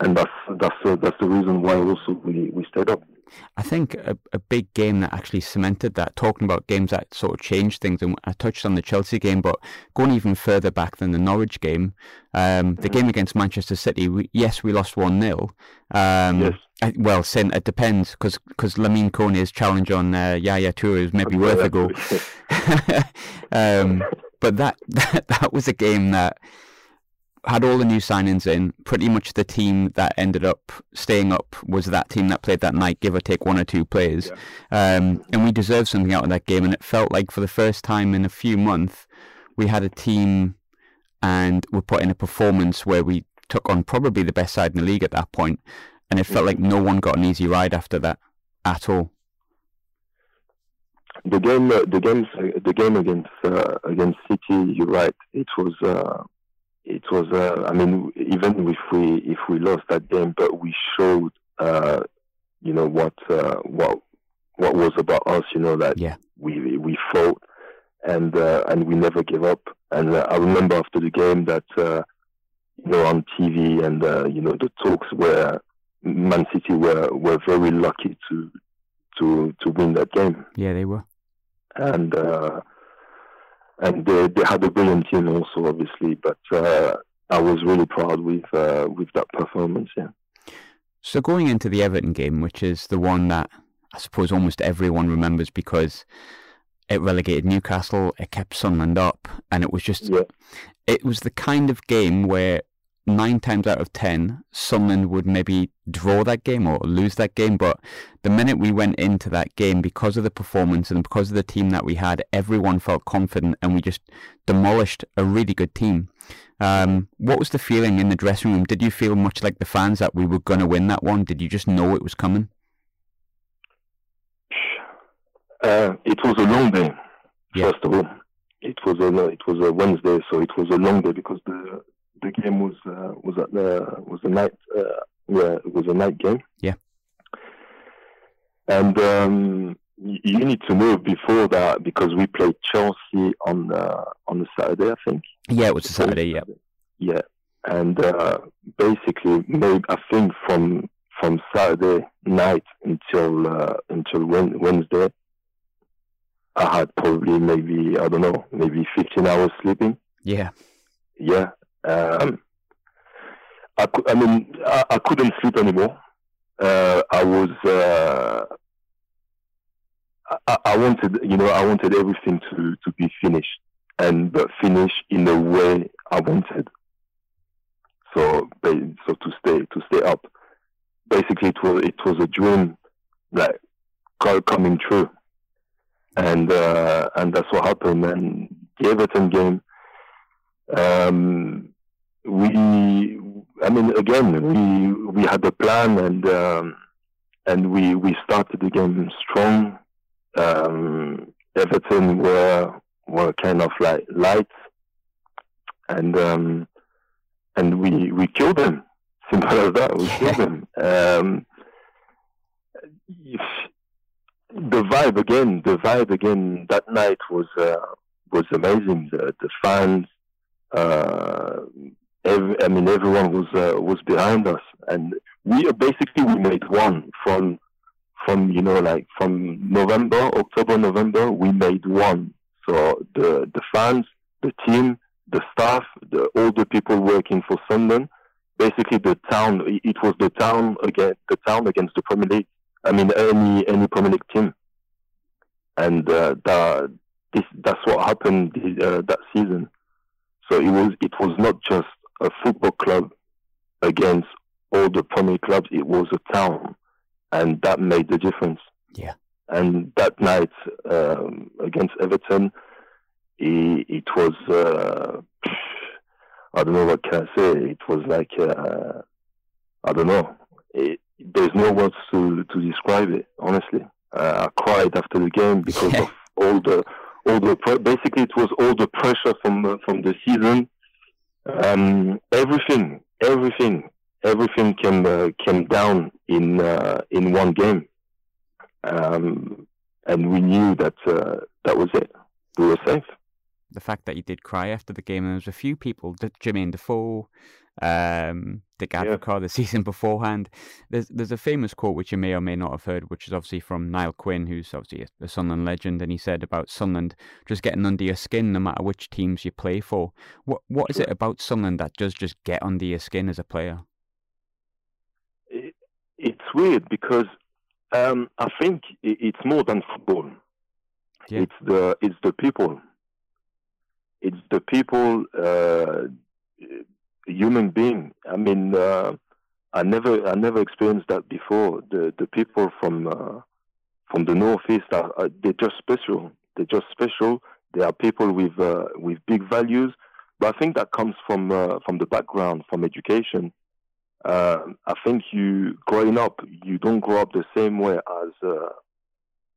and that's that's uh, that's the reason why also we, we stayed up. I think a, a big game that actually cemented that. Talking about games that sort of changed things, and I touched on the Chelsea game, but going even further back than the Norwich game, um, the mm-hmm. game against Manchester City. We, yes, we lost one 0 um, Yes. I, well, sin, it depends because because Lamine Kone's challenge on uh, Yaya Toure is maybe worth a goal. um, but that, that that was a game that had all the new signings in. Pretty much the team that ended up staying up was that team that played that night, give or take one or two players. Yeah. Um, and we deserved something out of that game. And it felt like for the first time in a few months, we had a team and we put in a performance where we took on probably the best side in the league at that point. And it felt like no one got an easy ride after that at all. The game, uh, the games, uh, the game against uh, against City. You're right. It was uh, it was uh, I mean even if we if we lost that game, but we showed uh, you know what uh, what what was about us. You know that yeah. we we fought and uh, and we never gave up. And uh, I remember after the game that uh, you know on TV and you know the talks where Man City were were very lucky to to to win that game. Yeah, they were. And and they, they had a brilliant team also, obviously. But uh, I was really proud with uh, with that performance. Yeah. So going into the Everton game, which is the one that I suppose almost everyone remembers because it relegated Newcastle, it kept Sunderland up, and it was just yeah. it was the kind of game where nine times out of ten, Sunderland would maybe draw that game or lose that game. But the minute we went into that game, because of the performance and because of the team that we had, everyone felt confident and we just demolished a really good team. Um, what was the feeling in the dressing room? Did you feel much like the fans that we were going to win that one? Did you just know it was coming? Uh, it was a long day. Yeah. First of all, it was a it was a Wednesday, so it was a long day because the the game was uh, was at the was a night uh, yeah it was a night game. Yeah. And um, you need to know before that because we played Chelsea on uh, on the Saturday, I think. Yeah, it was a Saturday. Yeah. Yeah, and uh, basically, maybe I think from from Saturday night until uh, until Wednesday, I had probably maybe I don't know maybe 15 hours sleeping. Yeah yeah. Um, I, I mean, I, I couldn't sleep anymore. Uh, I was, uh, I, I, wanted, you know, I wanted everything to, to be finished and but finish in the way I wanted. So, so to stay, to stay up. Basically, it was, it was a dream, like coming true, and uh, and that's what happened. And the Everton game, um, we, I mean, again, we we had a plan and um, and we we started the game strong. Um, Everton were were kind of like light, and um, and we we killed them. Simple as that. We killed them. Um, the vibe again, the vibe again that night was uh, was amazing. The, the fans, uh, every, I mean, everyone was uh, was behind us, and we basically we made one from from you know like from November, October, November. We made one. So the the fans, the team, the staff, the all the people working for Sunderland, basically the town. It was the town against the town against the Premier League. I mean, any any Premier League team, and uh, that this that's what happened uh, that season. So it was it was not just a football club against all the Premier clubs. It was a town, and that made the difference. Yeah. And that night um, against Everton, it, it was uh, I don't know what can I say. It was like uh, I don't know. It, there's no words to to describe it. Honestly, uh, I cried after the game because of all the all the pre- basically it was all the pressure from uh, from the season. Um, everything, everything, everything came uh, came down in uh, in one game, um, and we knew that uh, that was it. We were safe the fact that you did cry after the game, and there was a few people, Jermaine Defoe, um, Dick Advocaat, yeah. the season beforehand. There's there's a famous quote which you may or may not have heard, which is obviously from Niall Quinn, who's obviously a, a Sunderland legend, and he said about Sunderland just getting under your skin no matter which teams you play for. What what is it about Sunderland that does just get under your skin as a player? It, it's weird because um, I think it's more than football. Yeah. It's the it's the people it's the people, uh, human being. I mean, uh, I never, I never experienced that before. The the people from uh, from the northeast are, are, they're just special. They're just special. They are people with uh, with big values. But I think that comes from uh, from the background, from education. Uh, I think you growing up, you don't grow up the same way as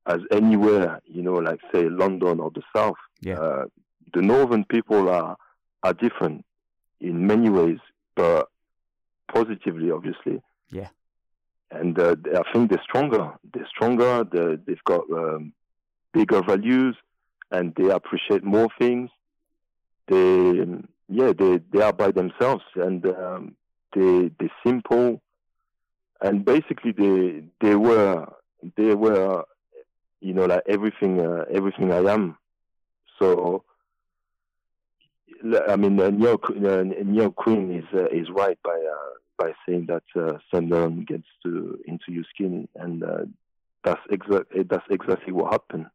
as anywhere, you know, like say London or the South. Yeah the northern people are are different in many ways, but positively, obviously. Yeah. And uh, I think they're stronger. They're stronger. They're, they've got um, bigger values, and they appreciate more things. They, yeah, they they are by themselves, and um, they they're simple, and basically they they were they were, you know, like everything uh, everything I am. So I mean, uh, Niall, uh, Niall Quinn is uh, is right by uh, by saying that uh, gets to into your skin, and uh, that's exactly that's exactly what happened.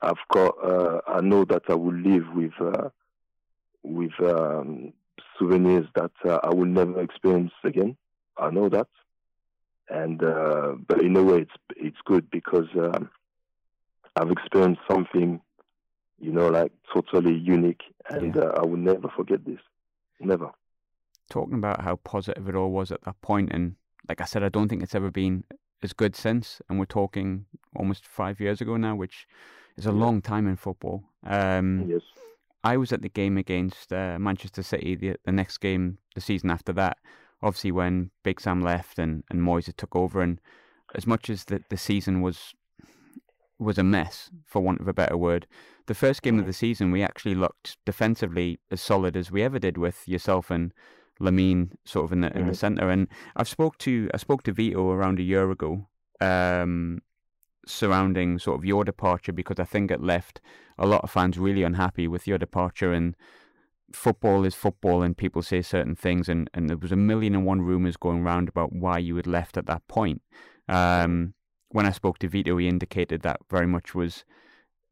I've got uh, I know that I will live with with um, souvenirs that I will never experience again. I know that, and but in a way it's it's good because um, I've experienced something you know, like totally unique. And yeah. uh, I will never forget this. Never. Talking about how positive it all was at that point, and like I said, I don't think it's ever been as good since. And we're talking almost five years ago now, which is a yeah. long time in football. Um, yes. I was at the game against uh, Manchester City, the, the next game, the season after that. Obviously, when Big Sam left and, and Moyes took over, and as much as the, the season was was a mess, for want of a better word. The first game of the season, we actually looked defensively as solid as we ever did with yourself and Lamine sort of in the in the centre. And I've spoke to I spoke to Vito around a year ago, um, surrounding sort of your departure because I think it left a lot of fans really unhappy with your departure and football is football and people say certain things and, and there was a million and one rumours going around about why you had left at that point. Um, when I spoke to Vito, he indicated that very much was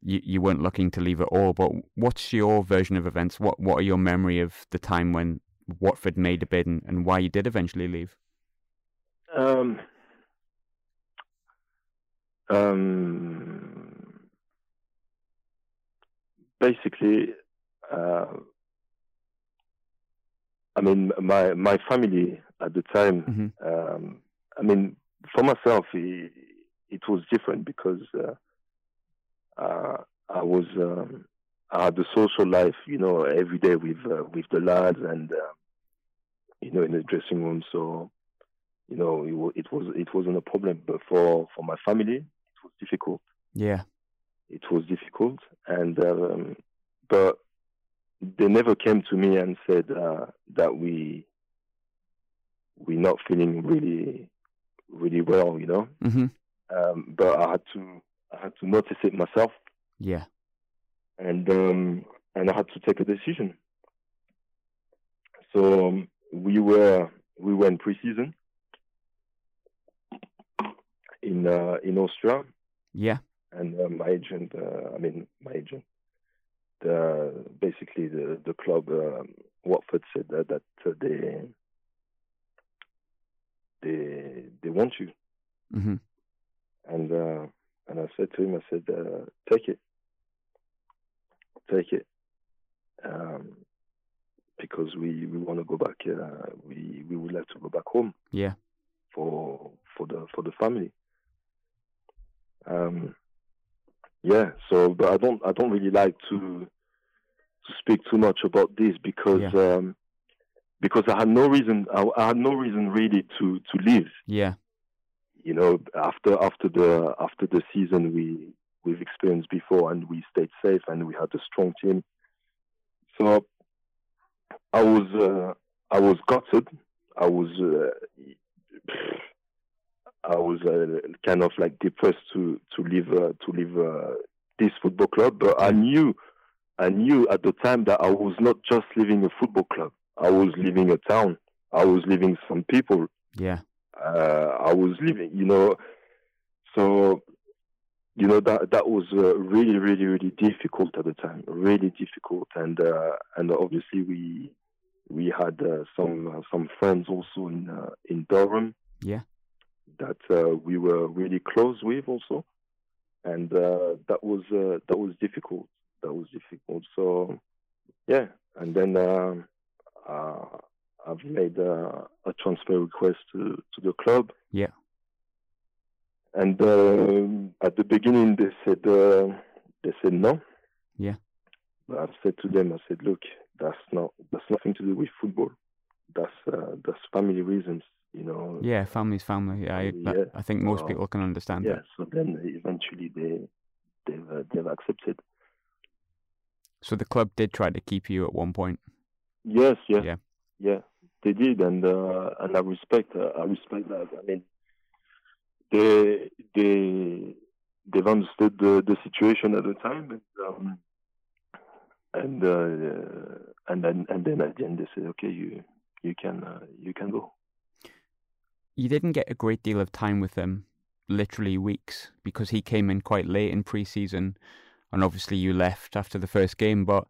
you, you weren't looking to leave at all. But what's your version of events? What what are your memory of the time when Watford made a bid and, and why you did eventually leave? Um, um, basically, uh, I mean, my my family at the time. Mm-hmm. Um, I mean, for myself, it, it was different because uh, uh, I was um, I had the social life, you know, every day with uh, with the lads and you know in the dressing room. So you know it, it was it wasn't a problem, but for for my family, it was difficult. Yeah, it was difficult, and um, but they never came to me and said uh, that we we're not feeling really really well, you know. Mm-hmm. Um, but I had to I had to notice it myself. Yeah. And um, and I had to take a decision. So um, we were we were in preseason in uh, in Austria. Yeah. And uh, my agent, uh, I mean my agent, the basically the the club um, Watford said that, that uh, they they they want you. Mm-hmm. And uh, and I said to him, I said, uh, take it, take it, um, because we, we want to go back. Uh, we we would like to go back home. Yeah. For for the for the family. Um. Yeah. So, but I don't I don't really like to to speak too much about this because Yeah. um because I had no reason I, I had no reason really to to leave Yeah. You know, after after the after the season we we've experienced before, and we stayed safe, and we had a strong team. So I was uh, I was gutted. I was uh, I was uh, kind of like depressed to to leave uh, to leave uh, this football club, but I knew I knew at the time that I was not just leaving a football club. I was leaving a town. I was leaving some people Yeah. Uh, I was living, you know. So, you know that that was uh, really, really, really difficult at the time. Really difficult, and uh, and obviously we we had uh, some uh, some friends also in uh, in Durham Yeah. that uh, we were really close with also, and uh, that was uh, that was difficult. That was difficult. So, yeah, and then. Uh, I've made uh, a transfer request to, to the club. Yeah. And um at the beginning, they said uh, they said no. Yeah. But I've said to them, I said, look, that's not that's nothing to do with football. That's uh, that's family reasons, you know. Yeah. Family's family. I Yeah. I think most Uh, people can understand Yeah. that. So then eventually they they've uh, they've accepted. So the club did try to keep you at one point. Yes, yeah, Yeah. yeah, they did, and uh, and I respect, uh, I respect that. I mean, they they they've understood the, the situation at the time, and um, and uh, and then and then at the end they said, okay, you you can uh, you can go. You didn't get a great deal of time with them, literally weeks, because he came in quite late in pre-season, and obviously you left after the first game. But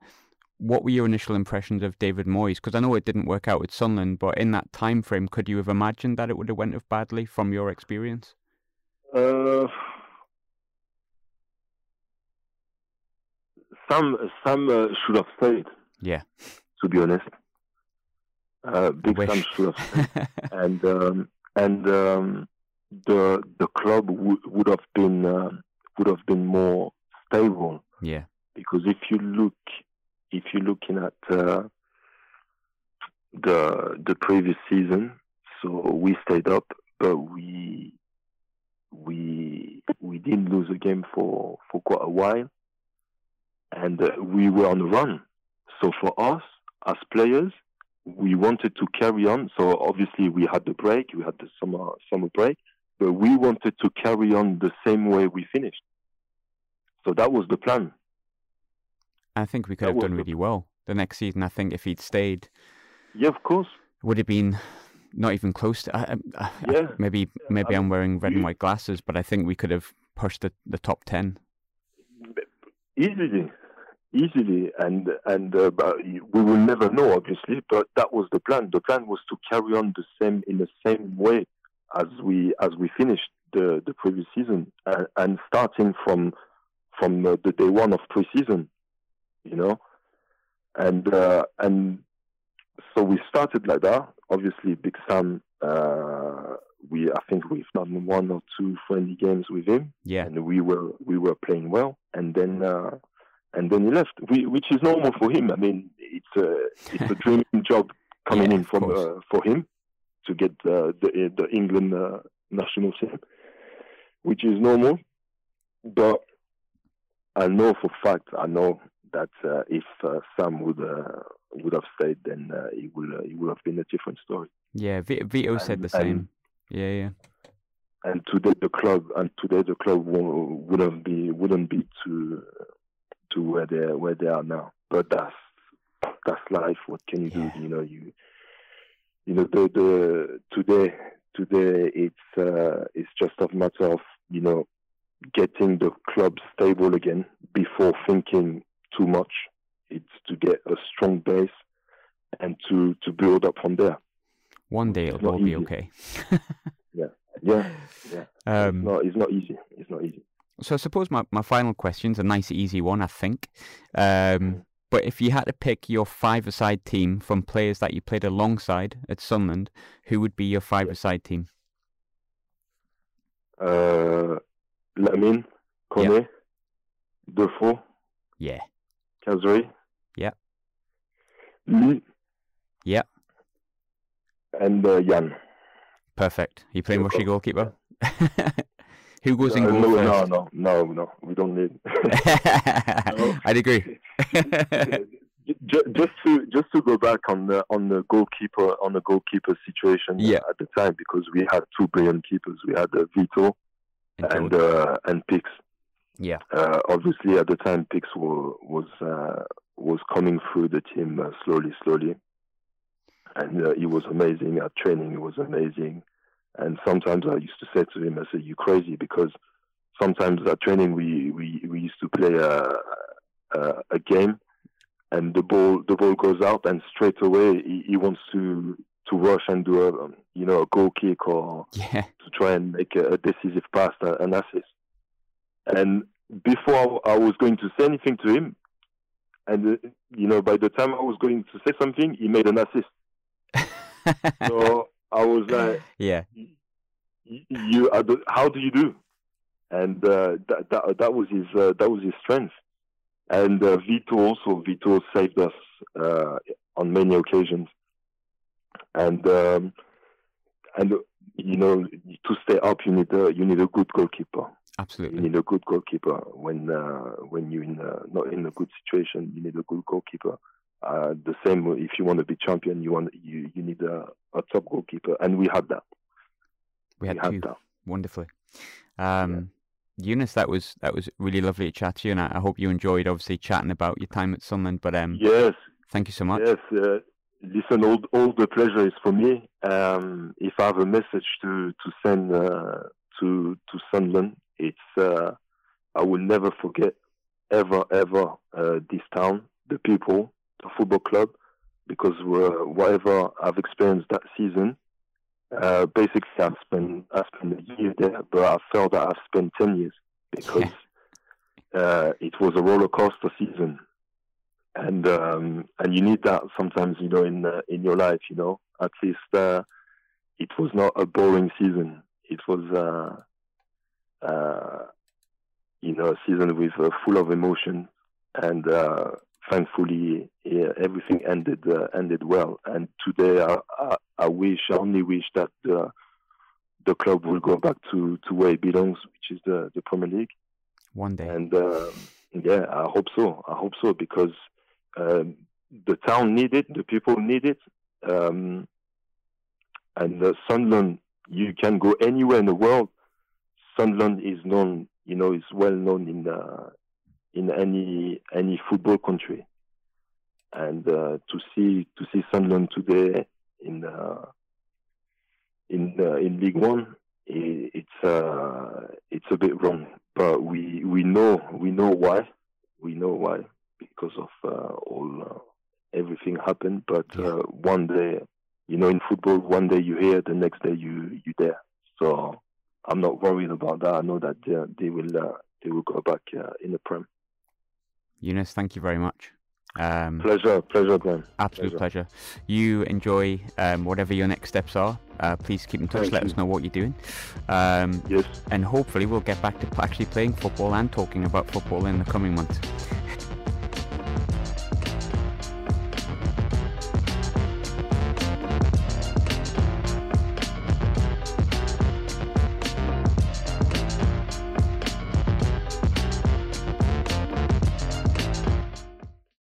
what were your initial impressions of David Moyes? Because I know it didn't work out with Sunderland, but in that time frame, could you have imagined that it would have went off badly from your experience? Uh, some some uh, should have stayed, Yeah. to be honest. Uh, big. Sam should have stayed. and um, and um, the the club would would have been uh, would have been more stable yeah. because if you look if you're looking at uh, the the previous season, so we stayed up, but we we we didn't lose a game for for quite a while, and uh, we were on the run. So for us as players, we wanted to carry on. So obviously we had the break, we had the summer summer break, but we wanted to carry on the same way we finished. So that was the plan. I think we could That have done the- really well. the next season. I think if he'd stayed, yeah, of course, would have been not even close to. I, I, yeah. maybe maybe I I'm wearing red you- and white glasses, but I think we could have pushed the, the top ten. easily, easily, and and uh, but we will never know, obviously. But that was the plan. The plan was to carry on the same in the same way as we as we finished the the previous season, and, and starting from from uh, the day one of preseason, you know, and uh, and so we started like that. Obviously, Big Sam. Uh, we I think we've done one or two friendly games with him Yeah, and we were we were playing well, and then uh, and then he left, we, which is normal for him. I mean, it's a it's a dream job coming Yeah, in from uh, for him to get uh, the the England uh, national team, which is normal. But I know for fact, I know that uh, if uh, Sam would uh, would have stayed, then uh, it uh, it would have been a different story. yeah. V- Vito said the same. and- Yeah, yeah. and today the club and today the club wouldn't be wouldn't be to to where they where they are now. But that's that's life. What can you Yeah. do? You know you you know the the today today it's uh, it's just a matter of you know getting the club stable again before thinking too much. It's to get a strong base and to to build up from there. One day it'll all be okay. Yeah, yeah. Um, it's not it's not easy. It's not easy. So I suppose my, my final question's a nice easy one, I think. Um, but if you had to pick your five-a-side team from players that you played alongside at Sunderland, who would be your five-a-side team? uh, Lamine, Kone, Defoe, Yeah. Khazri. Yeah. Lee. Yeah. And uh, Yann. Perfect. You playing Rushy goalkeeper? who goes in Uh, goal no, first? no, no, no, no. We don't need. I'd agree. just, to just to go back on the on the goalkeeper on the goalkeeper situation Yeah. at the time because we had two brilliant keepers. We had uh, Vito And and uh, and Pix. Yeah. Uh, obviously, at the time, Pix wa- was uh, was coming through the team uh, slowly, slowly, and uh, he was amazing at training. He was amazing, and sometimes I used to say to him, "I said, you crazy," because sometimes at training we we, we used to play a, a a game, and the ball the ball goes out, and straight away he, he wants to to rush and do a um, you know a goal kick or Yeah. to try and make a, a decisive pass, uh, an assist. And before I was going to say anything to him, and uh, you know, by the time I was going to say something, he made an assist. So I was like, yeah. "Y- "You, how do you do?" And uh, that, that that was his uh, that was his strength. And uh, Vito also Vito saved us uh, on many occasions. And um, and you know to stay up, you need a you need a good goalkeeper. You Absolutely. need a good goalkeeper when uh, when you're in uh, not in a good situation. You need a good goalkeeper. Uh, the same if you want to be champion, you want you, you need a, a top goalkeeper, and we had that. We had we had two. that. Wonderfully. Um, Younes, that was that was really lovely to chat to you, and I, I hope you enjoyed obviously chatting about your time at Sunderland. But um, Yes, thank you so much. yes. Uh, listen, all all the pleasure is for me. Um, if I have a message to to send uh, to to Sunderland, it's uh, I will never forget ever ever uh, this town, the people, the football club, because uh, whatever I've experienced that season, uh, basically I've spent I spent a year there, but I felt that I've spent ten years because uh, it was a roller coaster season, and um, and you need that sometimes, you know, in uh, in your life, you know. At least uh, it was not a boring season. It was, uh, uh, you know, a season with uh, full of emotion, and uh, thankfully yeah, everything ended uh, ended well. And today, I, I, I wish, I only wish that the the club will go back to, to where it belongs, which is the, the Premier League. One day. And uh, yeah, I hope so. I hope so because um, the town need it, the people need it, um, and uh, Sunderland. You can go anywhere in the world. Sunderland is known, you know, is well known in uh, in any any football country. and uh, to see to see Sunderland today in uh, in uh, in League One, it, it's uh, it's a bit wrong. But we we know we know why. We know why because of uh, all uh, everything happened. But uh, one day, you know, in football, one day you here, the next day you you there. So I'm not worried about that. I know that they, they will uh, they will go back uh, in the Prem. Younes, thank you very much. Um, pleasure, pleasure, Glenn. Absolute pleasure. pleasure. You enjoy um, whatever your next steps are. Uh, please keep in touch. Thank Let you. us know what you're doing. Um, yes. And hopefully we'll get back to actually playing football and talking about football in the coming months.